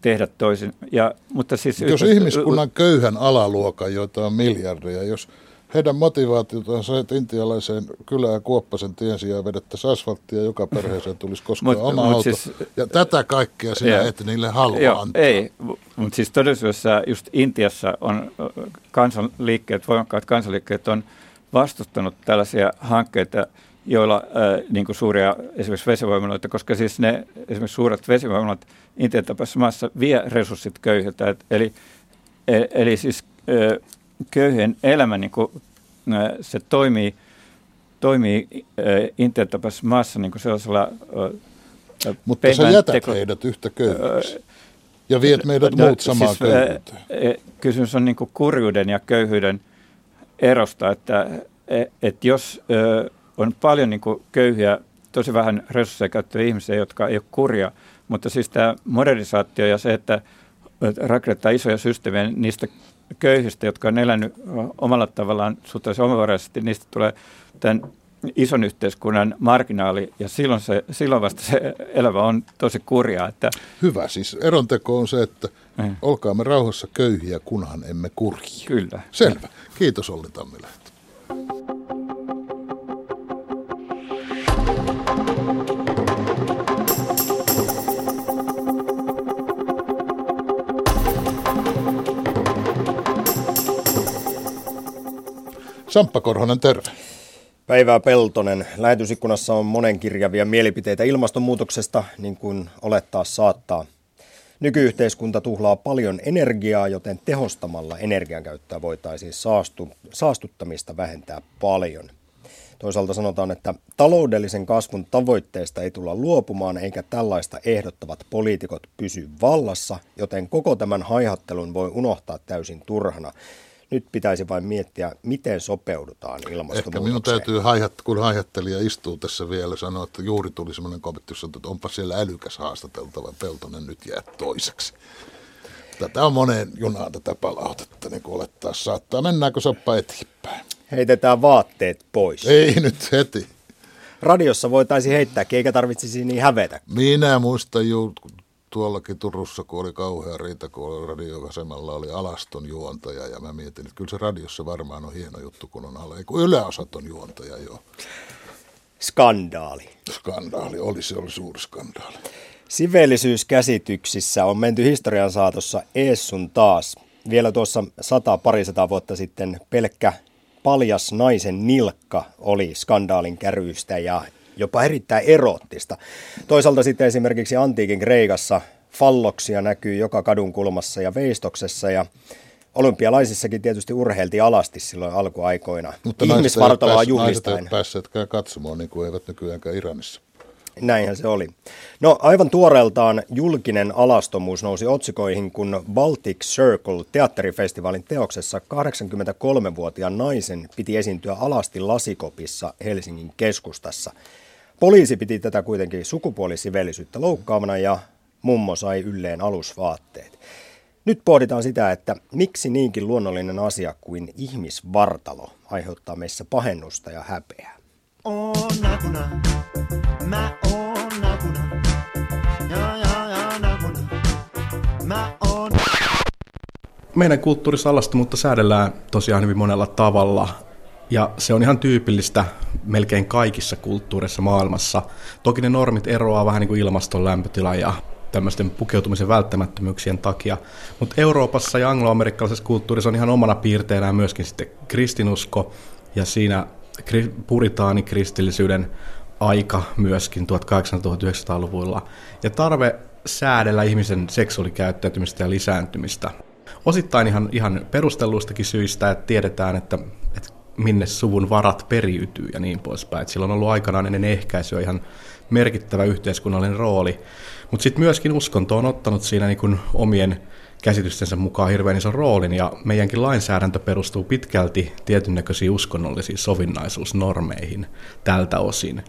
Speaker 2: tehdä toisin. Ja, mutta siis
Speaker 1: jos yhtä, ihmiskunnan köyhän alaluokan, joita on miljardeja, jos heidän motivaatiota on se, että intialaiseen kylään Kuoppasen tien sijaan vedettäisiin asfalttia, joka perheeseen tulisi koskaan mut, oma mut auto. Siis, ja tätä kaikkea sinä joo, et niille halua joo, antaa.
Speaker 2: Ei, mutta siis todellisuudessa just Intiassa on kansanliikkeet, voimakkaat kansanliikkeet on vastustanut tällaisia hankkeita, joilla äh, niin kuin suuria esimerkiksi vesivoimaloita, koska siis ne esimerkiksi suuret vesivoimalat Intian tapaisessa maassa vie resurssit köyhiltä. Et, eli, e, eli siis äh, köyhien elämä, niin kuin, se toimii, toimii Intian tapaisessa maassa niin kuin sellaisella
Speaker 1: Mutta sä jätät teko- heidät yhtä köyhiksi ja viet meidät no, muut samaan siis, köyhyyteen.
Speaker 2: Kysymys on niin kuin kurjuuden ja köyhyyden erosta, että e, et jos on paljon niin kuin köyhiä, tosi vähän resursseja käyttäviä ihmisiä, jotka ei ole kurja, mutta siis tämä modernisaatio ja se, että rakennetaan isoja systeemejä niistä köyhistä, jotka on elänyt omalla tavallaan suhteellisen omavaraisesti, niistä tulee tämän ison yhteiskunnan marginaali ja silloin, se, silloin vasta se elämä on tosi kurjaa. Että...
Speaker 1: Hyvä, siis eronteko on se, että mm. olkaamme rauhassa köyhiä, kunhan emme kurjia.
Speaker 2: Kyllä.
Speaker 1: Selvä. Kiitos Olli Tammilehto. Samppa Korhonen, terve.
Speaker 3: Päivää Peltonen. Lähetysikkunassa on monenkirjavia mielipiteitä ilmastonmuutoksesta, niin kuin olettaa saattaa. Nykyyhteiskunta tuhlaa paljon energiaa, joten tehostamalla energiankäyttöä voitaisiin saastu, saastuttamista vähentää paljon. Toisaalta sanotaan, että taloudellisen kasvun tavoitteesta ei tulla luopumaan, eikä tällaista ehdottavat poliitikot pysy vallassa, joten koko tämän haihattelun voi unohtaa täysin turhana. Nyt pitäisi vain miettiä, miten sopeudutaan ilmastonmuutokseen.
Speaker 1: Ehkä minun täytyy, haihat, kun haihattelija istuu tässä vielä, sanoa, että juuri tuli sellainen kommentti, että onpa siellä älykäs haastateltava, Peltonen nyt jää toiseksi. Tätä on moneen junaan tätä palautetta, niin kuin olettaa saattaa. Mennäänkö soppa eteenpäin?
Speaker 3: Heitetään vaatteet pois.
Speaker 1: Ei nyt heti.
Speaker 3: Radiossa voitaisiin heittää, eikä tarvitsisi niin hävetä.
Speaker 1: Minä muistan ju, tuollakin Turussa, kun oli kauhea riita, kun radioasemalla oli alaston juontaja, ja mä mietin, että kyllä se radiossa varmaan on hieno juttu, kun on alle, kun yläosaton juontaja jo.
Speaker 3: Skandaali.
Speaker 1: Skandaali, oli se oli suuri skandaali.
Speaker 3: Siveellisyyskäsityksissä on menty historian saatossa ees sun taas. Vielä tuossa sata parisataa vuotta sitten pelkkä paljas naisen nilkka oli skandaalin käryystä ja jopa erittäin eroottista. Toisaalta sitten esimerkiksi antiikin Kreikassa falloksia näkyy joka kadun kulmassa ja veistoksessa ja olympialaisissakin tietysti urheiltiin alasti silloin alkuaikoina. Mutta Ihmisvartaloa juhlistaen. Naiset
Speaker 1: eivät päässeetkään katsomaan, niin kuin eivät nykyäänkään Iranissa.
Speaker 3: Näinhän se oli. No aivan tuoreeltaan julkinen alastomuus nousi otsikoihin, kun Baltic Circle teatterifestivaalin teoksessa 83-vuotiaan naisen piti esiintyä alasti lasikopissa Helsingin keskustassa. Poliisi piti tätä kuitenkin sukupuolisivellisyyttä loukkaamana ja mummo sai ylleen alusvaatteet. Nyt pohditaan sitä, että miksi niinkin luonnollinen asia kuin ihmisvartalo aiheuttaa meissä pahennusta ja häpeää. On nakuna, mä oon nakuna. Ja, ja, ja, nakuna.
Speaker 4: Mä oon. Meidän kulttuurissa alastomuutta säädellään tosiaan hyvin monella tavalla. Ja se on ihan tyypillistä melkein kaikissa kulttuureissa maailmassa. Toki ne normit eroaa vähän niin kuin ilmaston lämpötila ja tämmöisten pukeutumisen välttämättömyyksien takia. Mutta Euroopassa ja angloamerikkalaisessa kulttuurissa on ihan omana piirteenään myöskin sitten kristinusko, ja siinä puritaanikristillisyyden aika myöskin 1800-1900-luvulla, ja tarve säädellä ihmisen seksuaalikäyttäytymistä ja lisääntymistä. Osittain ihan, ihan perustelluistakin syistä, että tiedetään, että minne suvun varat periytyy ja niin poispäin. Sillä on ollut aikanaan ennen ehkäisyä ihan merkittävä yhteiskunnallinen rooli. Mutta sitten myöskin uskonto on ottanut siinä niin omien käsitystensä mukaan hirveän ison roolin, ja meidänkin lainsäädäntö perustuu pitkälti tietyn näköisiin uskonnollisiin sovinnaisuusnormeihin tältä osin.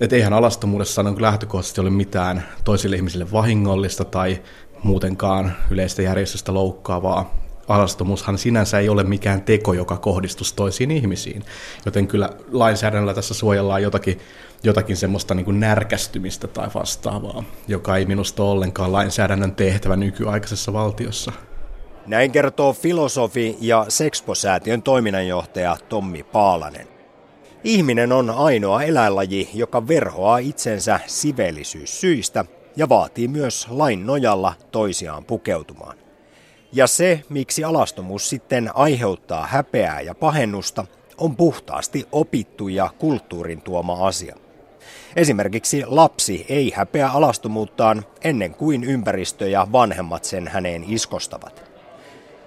Speaker 4: Et eihän alastomuudessa on lähtökohtaisesti ole mitään toisille ihmisille vahingollista tai muutenkaan yleistä järjestöstä loukkaavaa. Alastomuushan sinänsä ei ole mikään teko, joka kohdistuisi toisiin ihmisiin, joten kyllä lainsäädännöllä tässä suojellaan jotakin jotakin semmoista niin kuin närkästymistä tai vastaavaa, joka ei minusta ole ollenkaan lainsäädännön tehtävä nykyaikaisessa valtiossa.
Speaker 3: Näin kertoo filosofi ja Sexpo-säätiön toiminnanjohtaja Tommi Paalanen. Ihminen on ainoa eläinlaji, joka verhoaa itsensä sivellisyyssyistä ja vaatii myös lain nojalla toisiaan pukeutumaan. Ja se, miksi alastomuus sitten aiheuttaa häpeää ja pahennusta, on puhtaasti opittu ja kulttuurin tuoma asia. Esimerkiksi lapsi ei häpeä alastomuuttaan ennen kuin ympäristö ja vanhemmat sen häneen iskostavat.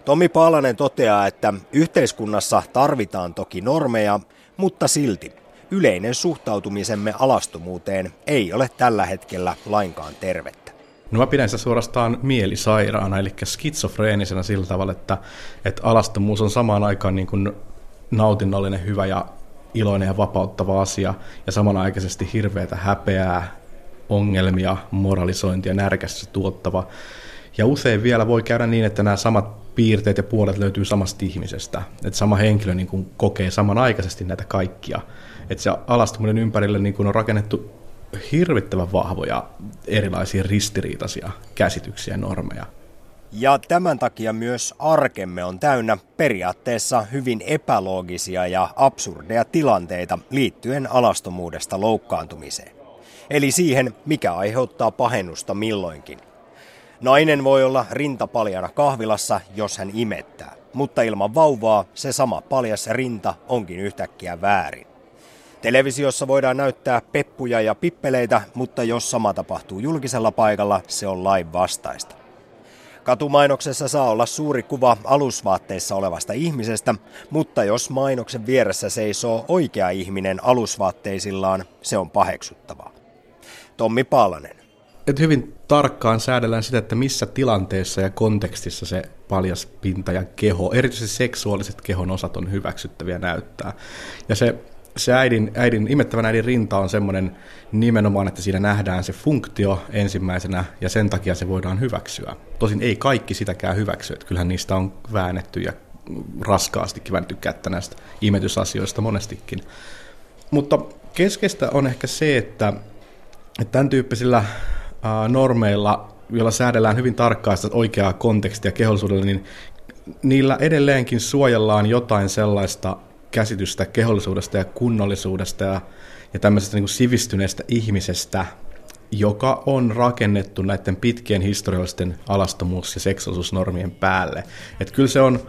Speaker 3: Tomi Paalanen toteaa, että yhteiskunnassa tarvitaan toki normeja, mutta silti yleinen suhtautumisemme alastomuuteen ei ole tällä hetkellä lainkaan tervettä.
Speaker 4: No mä pidän sitä suorastaan mielisairaana, eli skitsofreenisena sillä tavalla, että, että alastomuus on samaan aikaan niin kuin nautinnollinen, hyvä ja iloinen ja vapauttava asia ja samanaikaisesti hirveätä häpeää, ongelmia, moralisointia, närkässä tuottava. Ja usein vielä voi käydä niin, että nämä samat piirteet ja puolet löytyy samasta ihmisestä. Että sama henkilö niin kuin kokee samanaikaisesti näitä kaikkia. Että se alastuminen ympärille niin kuin on rakennettu hirvittävän vahvoja erilaisia ristiriitaisia käsityksiä ja normeja.
Speaker 3: Ja tämän takia myös arkemme on täynnä periaatteessa hyvin epäloogisia ja absurdeja tilanteita liittyen alastomuudesta loukkaantumiseen. Eli siihen, mikä aiheuttaa pahennusta milloinkin. Nainen voi olla rintapaljana kahvilassa, jos hän imettää, mutta ilman vauvaa se sama paljas rinta onkin yhtäkkiä väärin. Televisiossa voidaan näyttää peppuja ja pippeleitä, mutta jos sama tapahtuu julkisella paikalla, se on lain vastaista. Katumainoksessa saa olla suuri kuva alusvaatteissa olevasta ihmisestä, mutta jos mainoksen vieressä seisoo oikea ihminen alusvaatteisillaan, se on paheksuttavaa. Tommi Paalanen.
Speaker 4: Et hyvin tarkkaan säädellään sitä, että missä tilanteessa ja kontekstissa se paljas pinta ja keho, erityisesti seksuaaliset kehon osat on hyväksyttäviä näyttää. Ja se se äidin, äidin, imettävän äidin rinta on semmoinen nimenomaan, että siinä nähdään se funktio ensimmäisenä ja sen takia se voidaan hyväksyä. Tosin ei kaikki sitäkään hyväksy, että kyllähän niistä on väännetty ja raskaastikin väännetty kättä näistä imetysasioista monestikin. Mutta keskeistä on ehkä se, että, että tämän tyyppisillä normeilla, joilla säädellään hyvin tarkkaan sitä oikeaa kontekstia kehollisuudelle, niin niillä edelleenkin suojellaan jotain sellaista käsitystä kehollisuudesta ja kunnollisuudesta ja, ja tämmöisestä niin sivistyneestä ihmisestä, joka on rakennettu näiden pitkien historiallisten alastomuus- ja seksuaalisuusnormien päälle. Että kyllä se on,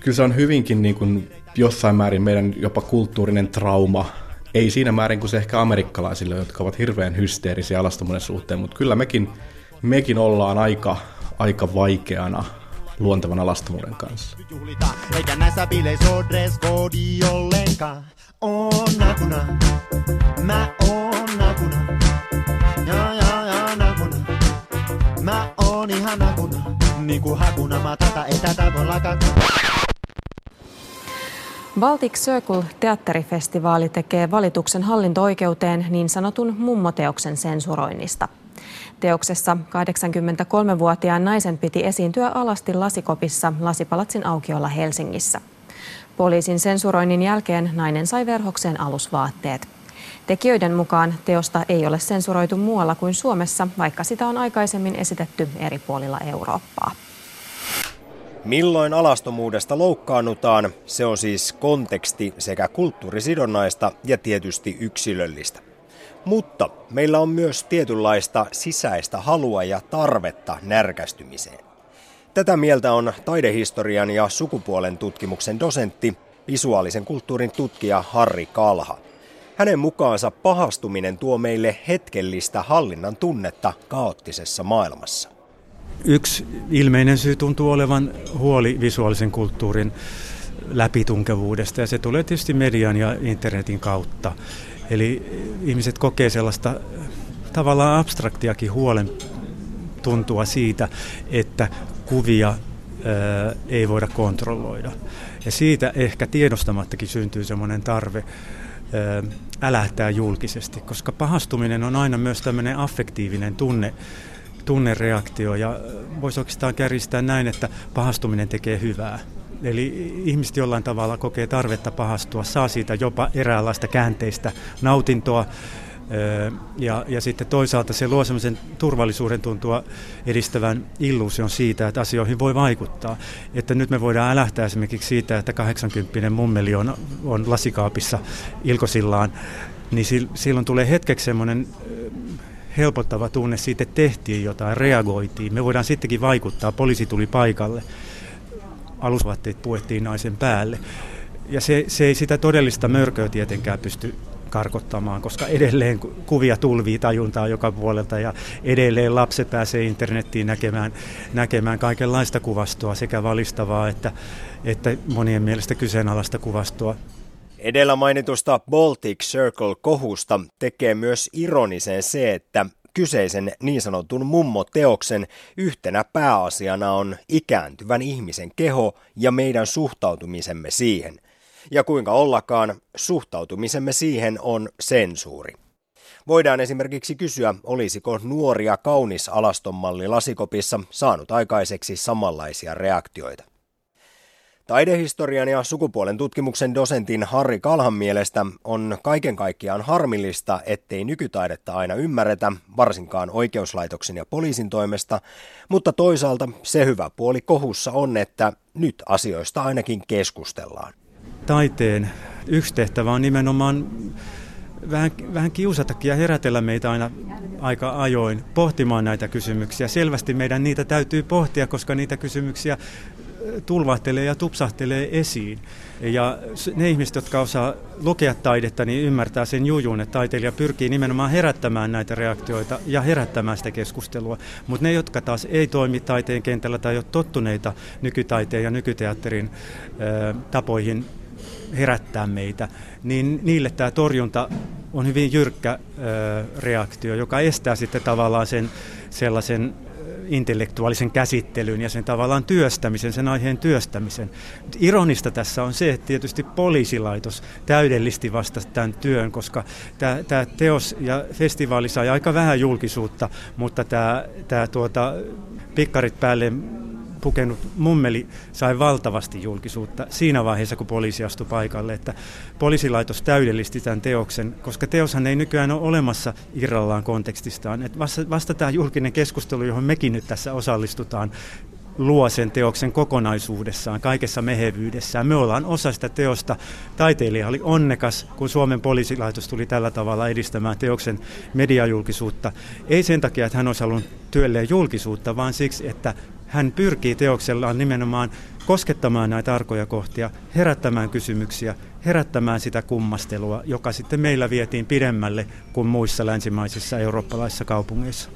Speaker 4: Kyllä se on hyvinkin niin kuin jossain määrin meidän jopa kulttuurinen trauma. Ei siinä määrin kuin se ehkä amerikkalaisille, jotka ovat hirveän hysteerisiä alastomuuden suhteen, mutta kyllä mekin, mekin ollaan aika, aika vaikeana luontevan alastomuuden kanssa. Eikä näissä bileissä ole dress ollenkaan. On nakuna, mä oon nakuna. Ja, ja, ja, nakuna. Mä oon ihan nakuna. Niinku hakuna matata, ei tätä voi lakata.
Speaker 5: Baltic Circle teatterifestivaali tekee valituksen hallinto-oikeuteen niin sanotun mummoteoksen sensuroinnista. Teoksessa 83-vuotiaan naisen piti esiintyä alasti lasikopissa Lasipalatsin aukiolla Helsingissä. Poliisin sensuroinnin jälkeen nainen sai verhokseen alusvaatteet. Tekijöiden mukaan teosta ei ole sensuroitu muualla kuin Suomessa, vaikka sitä on aikaisemmin esitetty eri puolilla Eurooppaa.
Speaker 3: Milloin alastomuudesta loukkaannutaan, se on siis konteksti sekä kulttuurisidonnaista ja tietysti yksilöllistä. Mutta meillä on myös tietynlaista sisäistä halua ja tarvetta närkästymiseen. Tätä mieltä on taidehistorian ja sukupuolen tutkimuksen dosentti, visuaalisen kulttuurin tutkija Harri Kalha. Hänen mukaansa pahastuminen tuo meille hetkellistä hallinnan tunnetta kaoottisessa maailmassa.
Speaker 6: Yksi ilmeinen syy tuntuu olevan huoli visuaalisen kulttuurin läpitunkevuudesta ja se tulee tietysti median ja internetin kautta. Eli ihmiset kokee sellaista tavallaan abstraktiakin huolen tuntua siitä, että kuvia ää, ei voida kontrolloida. Ja siitä ehkä tiedostamattakin syntyy semmoinen tarve ää, älähtää julkisesti, koska pahastuminen on aina myös tämmöinen affektiivinen tunne, tunnereaktio ja voisi oikeastaan kärjistää näin, että pahastuminen tekee hyvää. Eli ihmiset jollain tavalla kokee tarvetta pahastua, saa siitä jopa eräänlaista käänteistä nautintoa. Ja, ja sitten toisaalta se luo sellaisen turvallisuuden tuntua edistävän illuusion siitä, että asioihin voi vaikuttaa. Että nyt me voidaan älähtää esimerkiksi siitä, että 80 mummeli on, on lasikaapissa ilkosillaan, niin silloin tulee hetkeksi semmoinen helpottava tunne siitä, että tehtiin jotain, reagoitiin. Me voidaan sittenkin vaikuttaa, poliisi tuli paikalle alusvaatteet puettiin naisen päälle. Ja se, se ei sitä todellista mörköä tietenkään pysty karkottamaan, koska edelleen kuvia tulvii tajuntaa joka puolelta ja edelleen lapset pääsee internettiin näkemään, näkemään kaikenlaista kuvastoa, sekä valistavaa että, että monien mielestä kyseenalaista kuvastoa.
Speaker 3: Edellä mainitusta Baltic Circle-kohusta tekee myös ironisen se, että Kyseisen niin sanotun mummoteoksen yhtenä pääasiana on ikääntyvän ihmisen keho ja meidän suhtautumisemme siihen. Ja kuinka ollakaan, suhtautumisemme siihen on sensuuri. Voidaan esimerkiksi kysyä, olisiko nuoria kaunis alastonmalli lasikopissa saanut aikaiseksi samanlaisia reaktioita. Taidehistorian ja sukupuolen tutkimuksen dosentin Harri Kalhan mielestä on kaiken kaikkiaan harmillista, ettei nykytaidetta aina ymmärretä, varsinkaan oikeuslaitoksen ja poliisin toimesta, mutta toisaalta se hyvä puoli kohussa on, että nyt asioista ainakin keskustellaan.
Speaker 6: Taiteen yksi tehtävä on nimenomaan vähän, vähän kiusatakin ja herätellä meitä aina aika ajoin pohtimaan näitä kysymyksiä. Selvästi meidän niitä täytyy pohtia, koska niitä kysymyksiä tulvahtelee ja tupsahtelee esiin. Ja ne ihmiset, jotka osaa lukea taidetta, niin ymmärtää sen jujun, että taiteilija pyrkii nimenomaan herättämään näitä reaktioita ja herättämään sitä keskustelua. Mutta ne, jotka taas ei toimi taiteen kentällä tai ole tottuneita nykytaiteen ja nykyteatterin ö, tapoihin herättää meitä, niin niille tämä torjunta on hyvin jyrkkä ö, reaktio, joka estää sitten tavallaan sen sellaisen intellektuaalisen käsittelyn ja sen tavallaan työstämisen, sen aiheen työstämisen. Ironista tässä on se, että tietysti poliisilaitos täydellisti vasta tämän työn, koska tämä, teos ja festivaali sai aika vähän julkisuutta, mutta tämä tuota, pikkarit päälle pukenut mummeli sai valtavasti julkisuutta siinä vaiheessa, kun poliisi astui paikalle, että poliisilaitos täydellisti tämän teoksen, koska teoshan ei nykyään ole olemassa irrallaan kontekstistaan. Että vasta, vasta tämä julkinen keskustelu, johon mekin nyt tässä osallistutaan, luo sen teoksen kokonaisuudessaan, kaikessa mehevyydessään. Me ollaan osa sitä teosta. Taiteilija oli onnekas, kun Suomen poliisilaitos tuli tällä tavalla edistämään teoksen mediajulkisuutta. Ei sen takia, että hän olisi halunnut työlleen julkisuutta, vaan siksi, että hän pyrkii teoksellaan nimenomaan koskettamaan näitä arkoja kohtia, herättämään kysymyksiä, herättämään sitä kummastelua, joka sitten meillä vietiin pidemmälle kuin muissa länsimaisissa eurooppalaisissa kaupungeissa.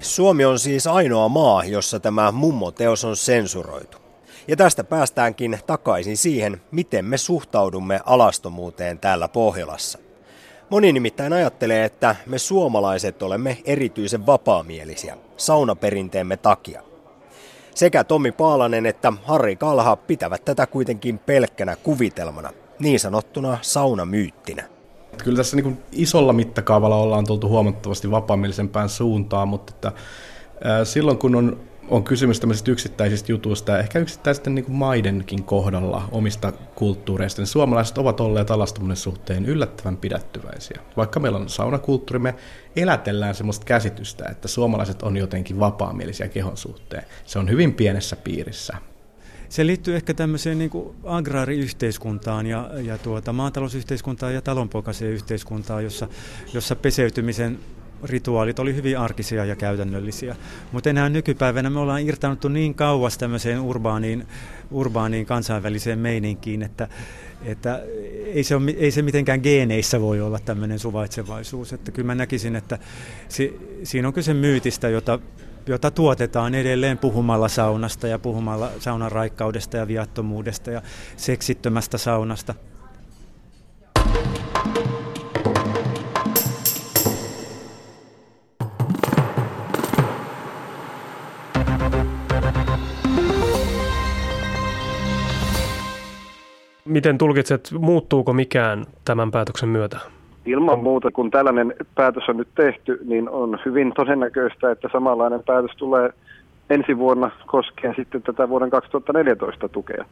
Speaker 3: Suomi on siis ainoa maa, jossa tämä mummoteos on sensuroitu. Ja tästä päästäänkin takaisin siihen, miten me suhtaudumme alastomuuteen täällä Pohjolassa. Moni nimittäin ajattelee, että me suomalaiset olemme erityisen vapaamielisiä saunaperinteemme takia. Sekä Tommi Paalanen että Harri Kalha pitävät tätä kuitenkin pelkkänä kuvitelmana, niin sanottuna saunamyyttinä.
Speaker 4: Kyllä tässä niin isolla mittakaavalla ollaan tultu huomattavasti vapaamielisempään suuntaan, mutta että, silloin kun on, on kysymys tämmöisistä yksittäisistä jutuista ja ehkä yksittäisten niin kuin maidenkin kohdalla omista kulttuureista, niin suomalaiset ovat olleet alastuminen suhteen yllättävän pidättyväisiä. Vaikka meillä on saunakulttuuri, me elätellään semmoista käsitystä, että suomalaiset on jotenkin vapaamielisiä kehon suhteen. Se on hyvin pienessä piirissä.
Speaker 6: Se liittyy ehkä tämmöiseen niin agraariyhteiskuntaan ja, ja tuota, maatalousyhteiskuntaan ja talonpoikaiseen yhteiskuntaan, jossa, jossa peseytymisen rituaalit oli hyvin arkisia ja käytännöllisiä. Mutta enää nykypäivänä me ollaan irtaannuttu niin kauas tämmöiseen urbaaniin, urbaaniin kansainväliseen meininkiin, että, että ei, se ole, ei se mitenkään geeneissä voi olla tämmöinen suvaitsevaisuus. Että kyllä mä näkisin, että si, siinä on kyse myytistä, jota jota tuotetaan edelleen puhumalla saunasta ja puhumalla saunan raikkaudesta ja viattomuudesta ja seksittömästä saunasta.
Speaker 7: Miten tulkitset, muuttuuko mikään tämän päätöksen myötä?
Speaker 8: Ilman muuta, kun tällainen päätös on nyt tehty, niin on hyvin todennäköistä, että samanlainen päätös tulee ensi vuonna koskien sitten tätä vuoden 2014 tukea.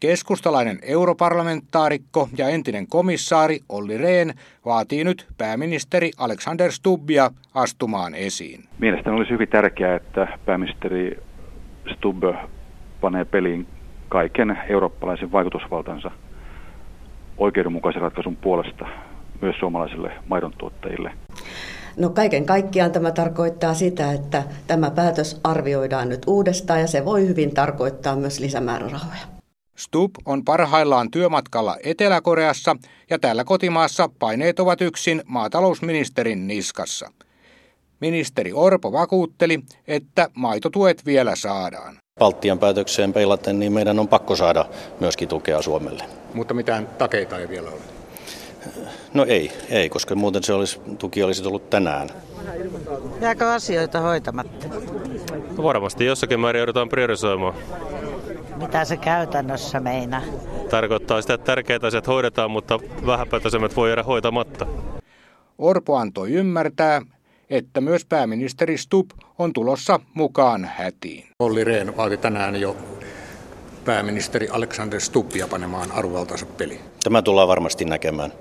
Speaker 9: Keskustalainen europarlamentaarikko ja entinen komissaari Olli Rehn vaatii nyt pääministeri Alexander Stubbia astumaan esiin.
Speaker 10: Mielestäni olisi hyvin tärkeää, että pääministeri Stubb panee peliin kaiken eurooppalaisen vaikutusvaltansa oikeudenmukaisen ratkaisun puolesta myös suomalaisille maidontuottajille.
Speaker 11: No kaiken kaikkiaan tämä tarkoittaa sitä, että tämä päätös arvioidaan nyt uudestaan ja se voi hyvin tarkoittaa myös lisämäärärahoja.
Speaker 9: Stub on parhaillaan työmatkalla Etelä-Koreassa ja täällä kotimaassa paineet ovat yksin maatalousministerin niskassa. Ministeri Orpo vakuutteli, että maitotuet vielä saadaan.
Speaker 12: Baltian päätökseen peilaten, niin meidän on pakko saada myöskin tukea Suomelle.
Speaker 9: Mutta mitään takeita ei vielä ole.
Speaker 12: No ei, ei, koska muuten se olisi, tuki olisi tullut tänään.
Speaker 13: Jääkö asioita hoitamatta?
Speaker 7: No varmasti jossakin määrin joudutaan priorisoimaan.
Speaker 13: Mitä se käytännössä meinaa?
Speaker 7: Tarkoittaa sitä, että tärkeät asiat hoidetaan, mutta vähäpätöisemmät voi jäädä hoitamatta.
Speaker 9: Orpo antoi ymmärtää, että myös pääministeri Stubb on tulossa mukaan hätiin.
Speaker 14: Olli Rehn vaati tänään jo pääministeri Alexander Stubbia panemaan arvovaltaansa peli?
Speaker 12: Tämä tullaan varmasti näkemään.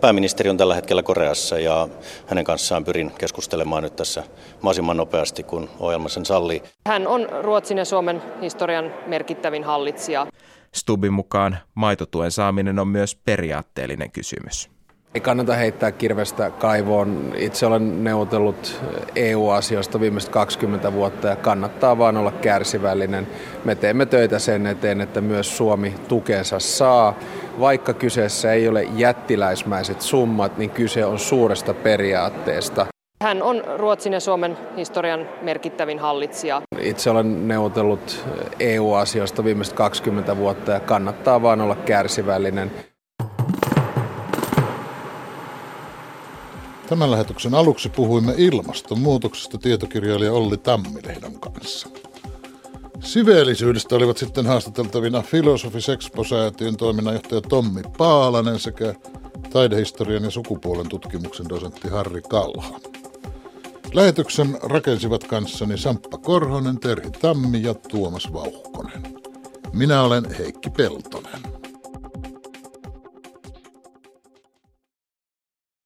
Speaker 12: Pääministeri on tällä hetkellä Koreassa ja hänen kanssaan pyrin keskustelemaan nyt tässä mahdollisimman nopeasti, kun ohjelma sen sallii.
Speaker 15: Hän on Ruotsin ja Suomen historian merkittävin hallitsija.
Speaker 16: Stubbin mukaan maitotuen saaminen on myös periaatteellinen kysymys.
Speaker 17: Ei kannata heittää kirvestä kaivoon. Itse olen neuvotellut EU-asioista viimeiset 20 vuotta ja kannattaa vaan olla kärsivällinen. Me teemme töitä sen eteen, että myös Suomi tukensa saa. Vaikka kyseessä ei ole jättiläismäiset summat, niin kyse on suuresta periaatteesta.
Speaker 15: Hän on Ruotsin ja Suomen historian merkittävin hallitsija.
Speaker 17: Itse olen neuvotellut EU-asioista viimeiset 20 vuotta ja kannattaa vaan olla kärsivällinen.
Speaker 1: Tämän lähetyksen aluksi puhuimme ilmastonmuutoksesta tietokirjailija Olli Tammilehdon kanssa. Siveellisyydestä olivat sitten haastateltavina Philosophy Expo-säätiön toiminnanjohtaja Tommi Paalanen sekä taidehistorian ja sukupuolen tutkimuksen dosentti Harri Kalha. Lähetyksen rakensivat kanssani Samppa Korhonen, Terhi Tammi ja Tuomas Vauhkonen. Minä olen Heikki Peltonen.